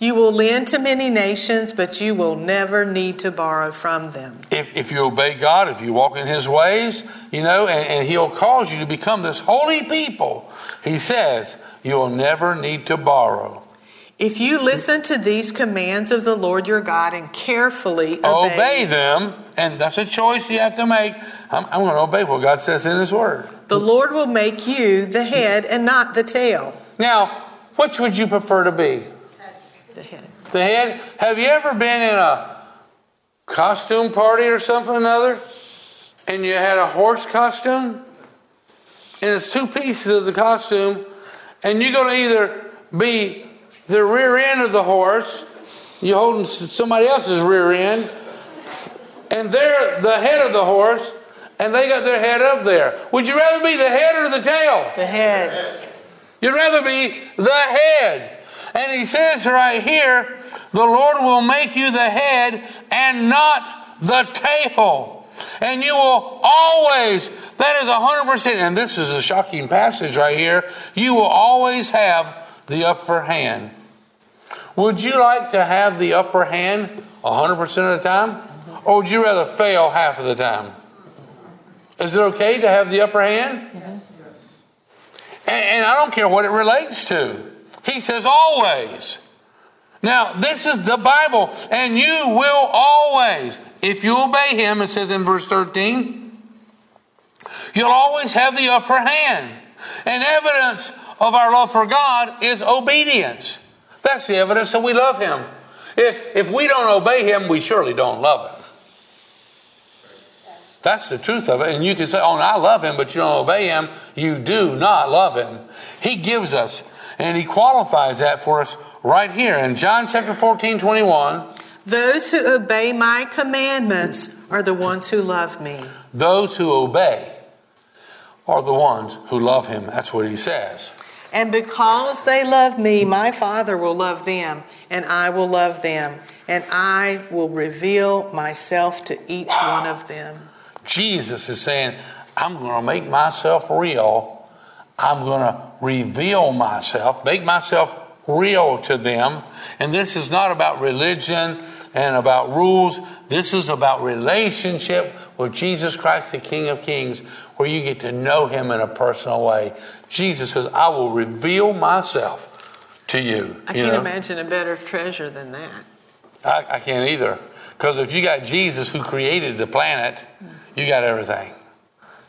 You will lend to many nations, but you will never need to borrow from them. If, if you obey God, if you walk in His ways, you know, and, and He'll cause you to become this holy people, He says, you'll never need to borrow. If you listen to these commands of the Lord your God and carefully obey, obey them, and that's a choice you have to make. I'm, I'm going to obey what God says in His Word. The Lord will make you the head and not the tail. Now, which would you prefer to be? The head. The head? Have you ever been in a costume party or something or another? And you had a horse costume? And it's two pieces of the costume, and you're going to either be the rear end of the horse, you're holding somebody else's rear end, and they're the head of the horse, and they got their head up there. Would you rather be the head or the tail? The head. You'd rather be the head. And he says right here, the Lord will make you the head and not the tail. And you will always, that is 100%, and this is a shocking passage right here, you will always have the upper hand. Would you like to have the upper hand 100% of the time? Or would you rather fail half of the time? Is it okay to have the upper hand? Yes. And, I don't care what it relates to. He says always. Now, this is the Bible, and you will always, if you obey him, it says in verse 13, you'll always have the upper hand. And evidence of our love for God is obedience. That's the evidence that we love him. If, if we don't obey him, we surely don't love him. That's the truth of it. And you can say, oh, I love him, but you don't obey him. You do not love him. He gives us, and he qualifies that for us right here in John chapter 14, 21. Those who obey my commandments are the ones who love me. Those who obey are the ones who love him. That's what he says. And because they love me, my Father will love them, and I will love them, and I will reveal myself to each wow. one of them. Jesus is saying, I'm going to make myself real. I'm going to reveal myself, make myself real to them. And this is not about religion and about rules. This is about relationship with Jesus Christ, the King of Kings, where you get to know him in a personal way. Jesus says, I will reveal myself to you. I you can't know? imagine a better treasure than that. I, I can't either. Because if you got Jesus who created the planet, hmm. You got everything.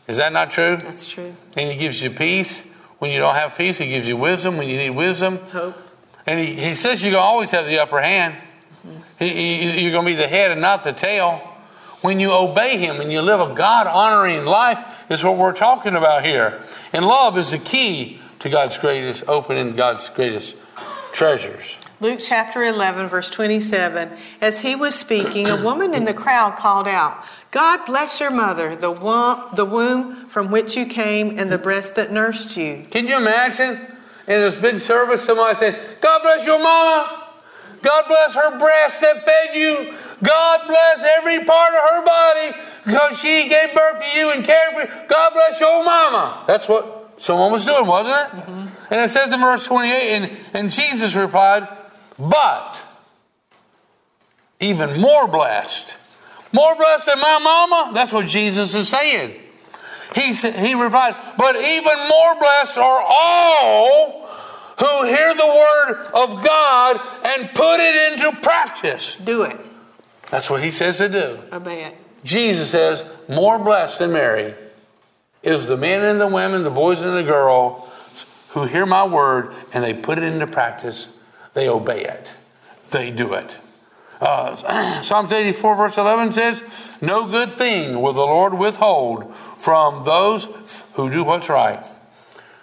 Is that not true? That's true. And he gives you peace. When you don't have peace, he gives you wisdom. When you need wisdom, hope. And he, he says you're going to always have the upper hand. He, he, you're going to be the head and not the tail. When you obey him and you live a God honoring life, is what we're talking about here. And love is the key to God's greatest, opening God's greatest treasures. Luke chapter 11, verse 27. As he was speaking, a woman in the crowd called out, God bless your mother, the womb, the womb from which you came, and the breast that nursed you. Can you imagine? in this big service, somebody said, God bless your mama. God bless her breast that fed you. God bless every part of her body because she gave birth to you and cared for you. God bless your mama. That's what someone was doing, wasn't it? Mm-hmm. And it says in verse 28, and, and Jesus replied, But even more blessed, more blessed than my mama. That's what Jesus is saying. He, said, he replied, But even more blessed are all who hear the word of God and put it into practice. Do it. That's what he says to do. Obey it. Jesus says, More blessed than Mary is the men and the women, the boys and the girls who hear my word and they put it into practice. They obey it, they do it. Uh, Psalms 84, verse 11 says, No good thing will the Lord withhold from those who do what's right.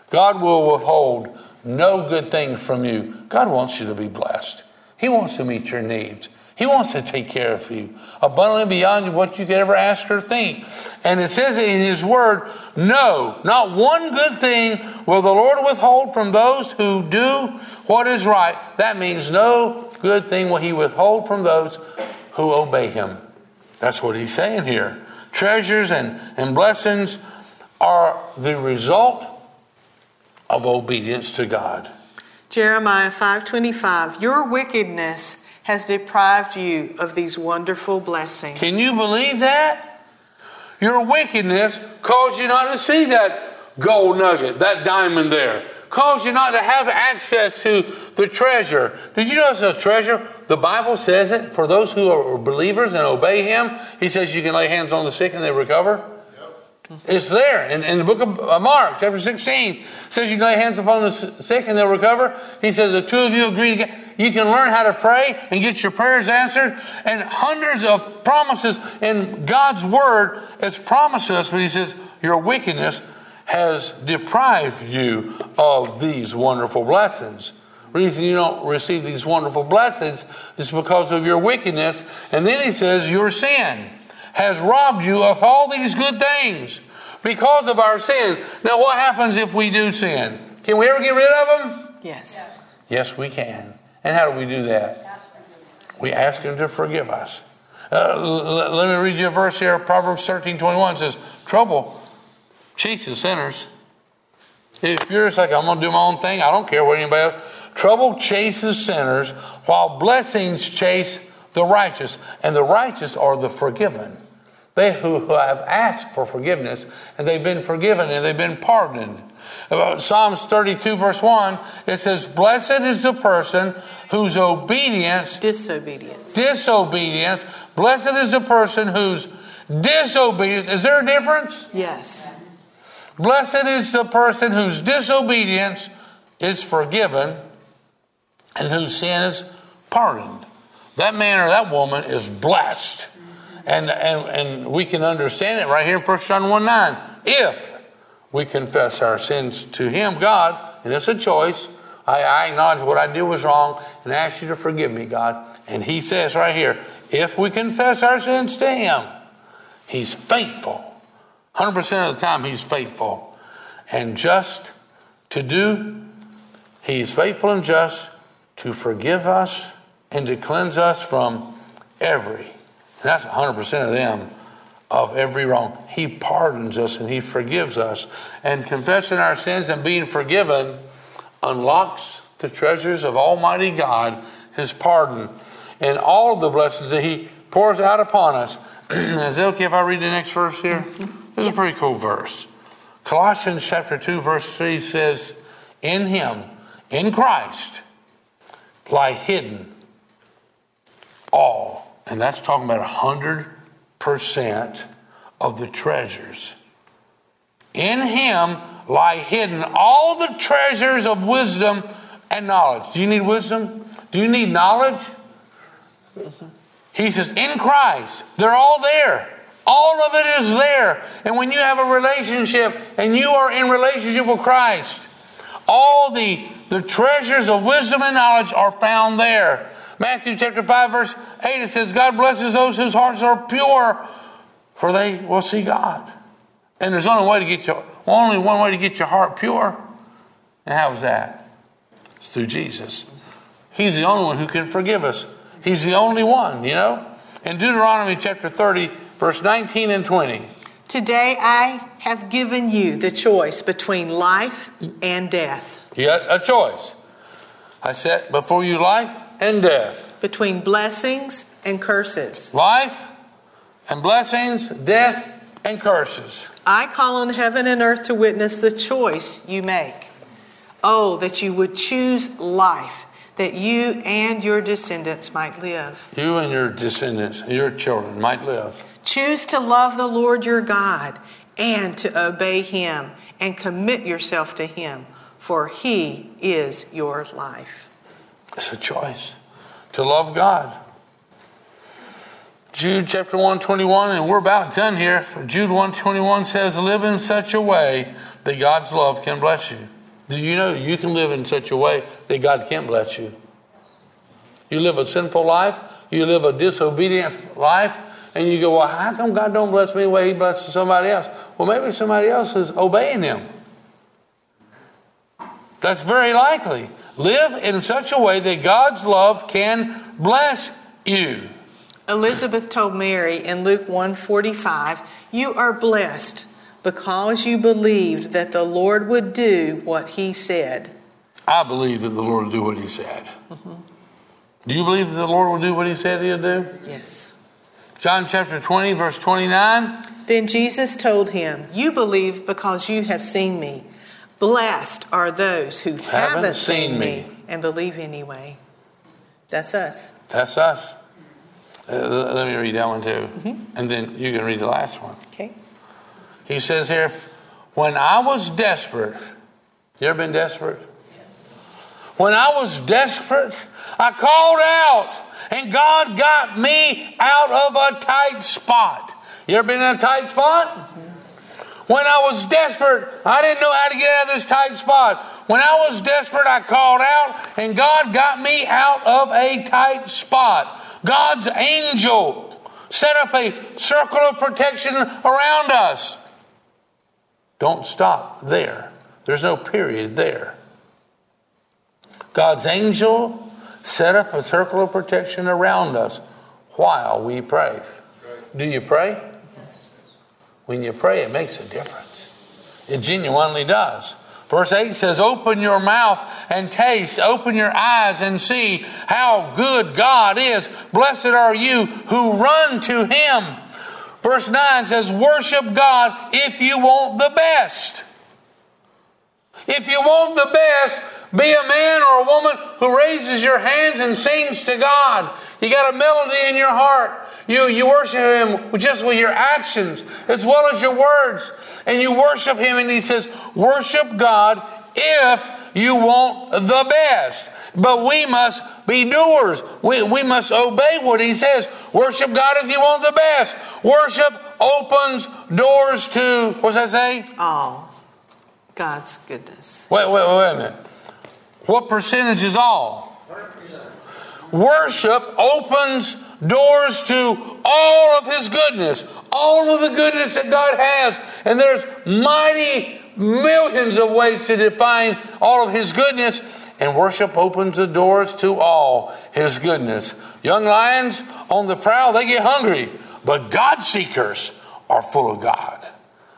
God will withhold no good thing from you. God wants you to be blessed. He wants to meet your needs. He wants to take care of you abundantly beyond what you could ever ask or think. And it says in His Word, no, not one good thing will the Lord withhold from those who do what is right. That means no good thing will He withhold from those who obey Him. That's what He's saying here treasures and, and blessings are the result of obedience to God. Jeremiah 5:25 Your wickedness has deprived you of these wonderful blessings. Can you believe that? Your wickedness caused you not to see that gold nugget, that diamond there. Caused you not to have access to the treasure. Did you know it's a treasure? The Bible says it for those who are believers and obey Him. He says you can lay hands on the sick and they recover. Yep. It's there in, in, the book of uh, Mark, chapter 16. says you can lay hands upon the sick and they'll recover. He says the two of you agree together. You can learn how to pray and get your prayers answered. And hundreds of promises in God's word has promised us, but He says, Your wickedness has deprived you of these wonderful blessings reason you don't receive these wonderful blessings is because of your wickedness. And then he says, Your sin has robbed you of all these good things because of our sin. Now, what happens if we do sin? Can we ever get rid of them? Yes. Yes, we can. And how do we do that? We ask Him to forgive us. Uh, l- let me read you a verse here. Proverbs 13 21 says, Trouble chases sinners. If you're just like, I'm going to do my own thing, I don't care what anybody else. Trouble chases sinners, while blessings chase the righteous. And the righteous are the forgiven. They who have asked for forgiveness, and they've been forgiven and they've been pardoned. About Psalms 32, verse 1, it says, Blessed is the person whose obedience, Disobedience. disobedience, blessed is the person whose disobedience, is there a difference? Yes. Blessed is the person whose disobedience is forgiven and whose sin is pardoned. That man or that woman is blessed. And, and, and we can understand it right here in 1 John 1 9. If we confess our sins to Him, God, and it's a choice, I, I acknowledge what I did was wrong and ask you to forgive me, God. And He says right here, if we confess our sins to Him, He's faithful. 100% of the time, He's faithful and just to do. He's faithful and just to forgive us and to cleanse us from every, that's 100% of them, of every wrong. He pardons us and He forgives us. And confessing our sins and being forgiven unlocks the treasures of Almighty God, His pardon, and all the blessings that He pours out upon us. Is it okay if I read the next verse here? This is a pretty cool verse. Colossians chapter 2, verse 3 says, In Him, in Christ, lie hidden all. And that's talking about 100% of the treasures. In Him lie hidden all the treasures of wisdom and knowledge. Do you need wisdom? Do you need knowledge? He says, in Christ, they're all there. All of it is there. And when you have a relationship and you are in relationship with Christ, all the, the treasures of wisdom and knowledge are found there. Matthew chapter 5, verse 8, it says, God blesses those whose hearts are pure, for they will see God. And there's only way to get your only one way to get your heart pure. And how is that? It's through Jesus. He's the only one who can forgive us. He's the only one, you know? In Deuteronomy chapter 30, verse 19 and 20. Today I have given you the choice between life and death, got a choice. I set before you life and death. between blessings and curses. Life and blessings, death and curses. I call on heaven and earth to witness the choice you make. Oh, that you would choose life, that you and your descendants might live. You and your descendants, your children might live. Choose to love the Lord your God and to obey him and commit yourself to him, for he is your life. It's a choice to love God. Jude chapter 121, and we're about done here. Jude 121 says, Live in such a way that God's love can bless you. Do you know you can live in such a way that God can't bless you? You live a sinful life, you live a disobedient life, and you go, Well, how come God don't bless me the way He blesses somebody else? Well, maybe somebody else is obeying Him. That's very likely. Live in such a way that God's love can bless you. Elizabeth told Mary in Luke 145, You are blessed because you believed that the Lord would do what he said. I believe that the Lord will do what He said. Mm-hmm. Do you believe that the Lord will do what He said He'll do? Yes. John chapter 20, verse 29. Then Jesus told him, You believe because you have seen me. Blessed are those who haven't, seen, me. and believe anyway. That's us. That's us. Uh, let me read that one too. And then you can read the last one. Okay. He says here, when I was desperate, you ever been desperate? When I was desperate, I called out, and God got me out of a tight spot. You ever been in a tight spot? When I was desperate, I didn't know how to get out of this tight spot. When I was desperate, I called out, and God got me out of a tight spot. God's angel set up a circle of protection around us. Don't stop there. There's no period there. God's angel set up a circle of protection around us. while we pray. Do you pray? When you pray, it makes a difference. It genuinely does. Verse 8 says, Open your mouth and taste, open your eyes and see how good God is. Blessed are you who run to him. Verse 9 says, Worship God if you want the best. If you want the best, be a man or a woman who raises your hands and sings to God. You got a melody in your heart. You, you worship Him just with your actions as well as your words. And you worship Him, and He says, Worship God if you want the best. But we must be doers. We, we must obey what He says. Worship God if you want the best. Worship opens doors to, what's that say? All. God's goodness. Wait, wait, wait a minute. What percentage is all? Worship opens doors to all of His goodness, all of the goodness that God has. And there's mighty millions of ways to define all of His goodness. And worship opens the doors to all His goodness. Young lions on the prowl, they get hungry, but God seekers are full of God.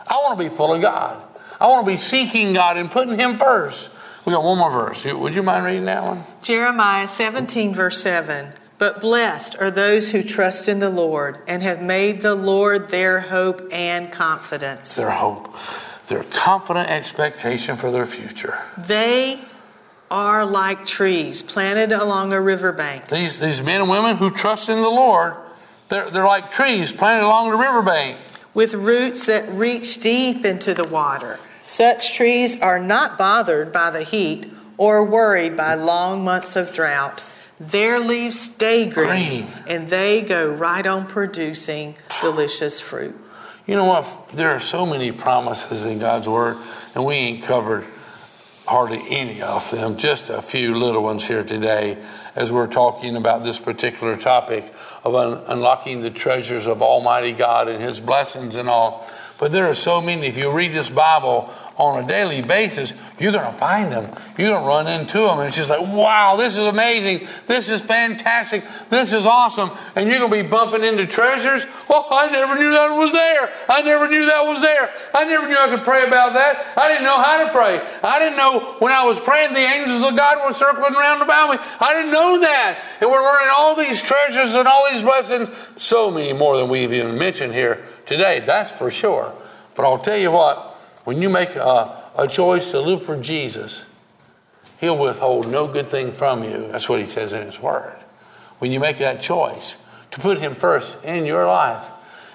I want to be full of God. I want to be seeking God and putting Him first. We got one more verse. Would you mind reading that one? Jeremiah 17, verse 7. But blessed are those who trust in the Lord and have made the Lord their hope and confidence. Their hope, their confident expectation for their future. They are like trees planted along a riverbank. These, these men and women who trust in the Lord, they're, they're like trees planted along the riverbank. With roots that reach deep into the water. Such trees are not bothered by the heat or worried by long months of drought. Their leaves stay green, Green. and they go right on producing delicious fruit. You know what? There are so many promises in God's Word, and we ain't covered hardly any of them, just a few little ones here today as we're talking about this particular topic of un- unlocking the treasures of Almighty God and His blessings and all. But there are so many. If you read this Bible on a daily basis, you're going to find them. You're going to run into them. And it's just like, wow, this is amazing. This is fantastic. This is awesome. And you're going to be bumping into treasures. Well, I never knew that was there. I never knew that was there. I never knew I could pray about that. I didn't know how to pray. I didn't know when I was praying, the angels of God were circling around about me. I didn't know that. And we're learning all these treasures and all these blessings, so many more than we've even mentioned here today. That's for sure. But I'll tell you what, when you make a, a choice to live for Jesus, He'll withhold no good thing from you. That's what He says in His Word. When you make that choice to put Him first in your life.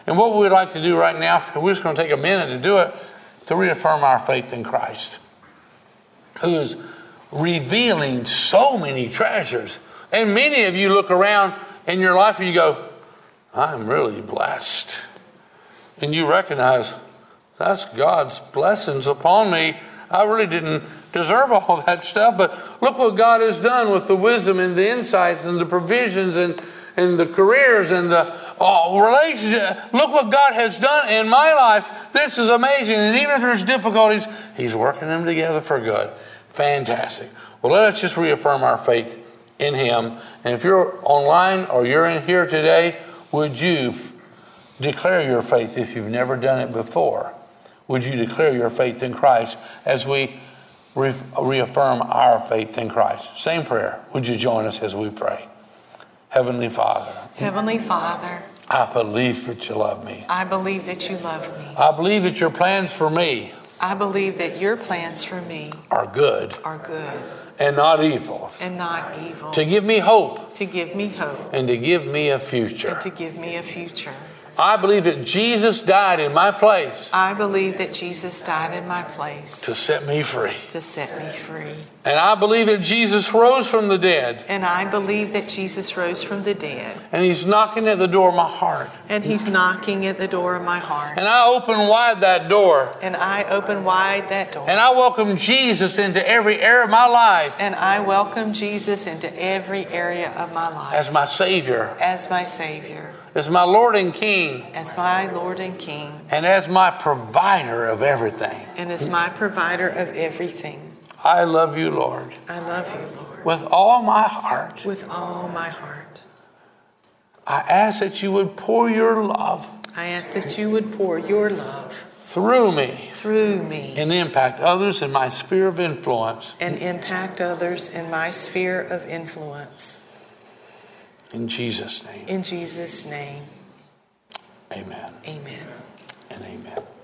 And what we'd like to do right now, we're just going to take a minute to do it, to reaffirm our faith in Christ, who is revealing so many treasures. And many of you look around in your life and you go, I'm really blessed. And you recognize that's God's blessings upon me. I really didn't deserve all that stuff, but look what God has done with the wisdom and the insights and the provisions and, and the careers and the oh, relationship. Look what God has done in my life. This is amazing. And even if there's difficulties, He's working them together for good. Fantastic. Well, let us just reaffirm our faith in Him. And if you're online or you're in here today, would you declare your faith if you've never done it before? Would you declare your faith in Christ as we re- reaffirm our faith in Christ? Same prayer. Would you join us as we pray? Heavenly Father, Heavenly Father, I believe that you love me. I believe that you love me. I believe that your plans for me I believe that your plans for me are good are good and not evil, and not evil, to give me hope to give me hope and to give me a future. and to give me a future. I believe that Jesus died in my place I believe that Jesus died in my place to set me free. to set me free. And I believe that Jesus rose from the dead And I believe that Jesus rose from the dead. and he's knocking at the door of my heart. And he's knocking at the door of my heart. And I open wide that door And I open wide that door. and I welcome Jesus into every area of my life And I welcome Jesus into every area of my life as my Savior, as my Savior, as my Lord and King, as my Lord and King, and as my provider of everything, and as my provider of everything. I love you, Lord. I love you, Lord. With all my heart. With all my heart. I ask that you would pour your love. I ask that you would pour your love through me. Through me. And impact others in my sphere of influence. And impact others in my sphere of influence. In Jesus' name. In Jesus' name. Amen. Amen. And amen.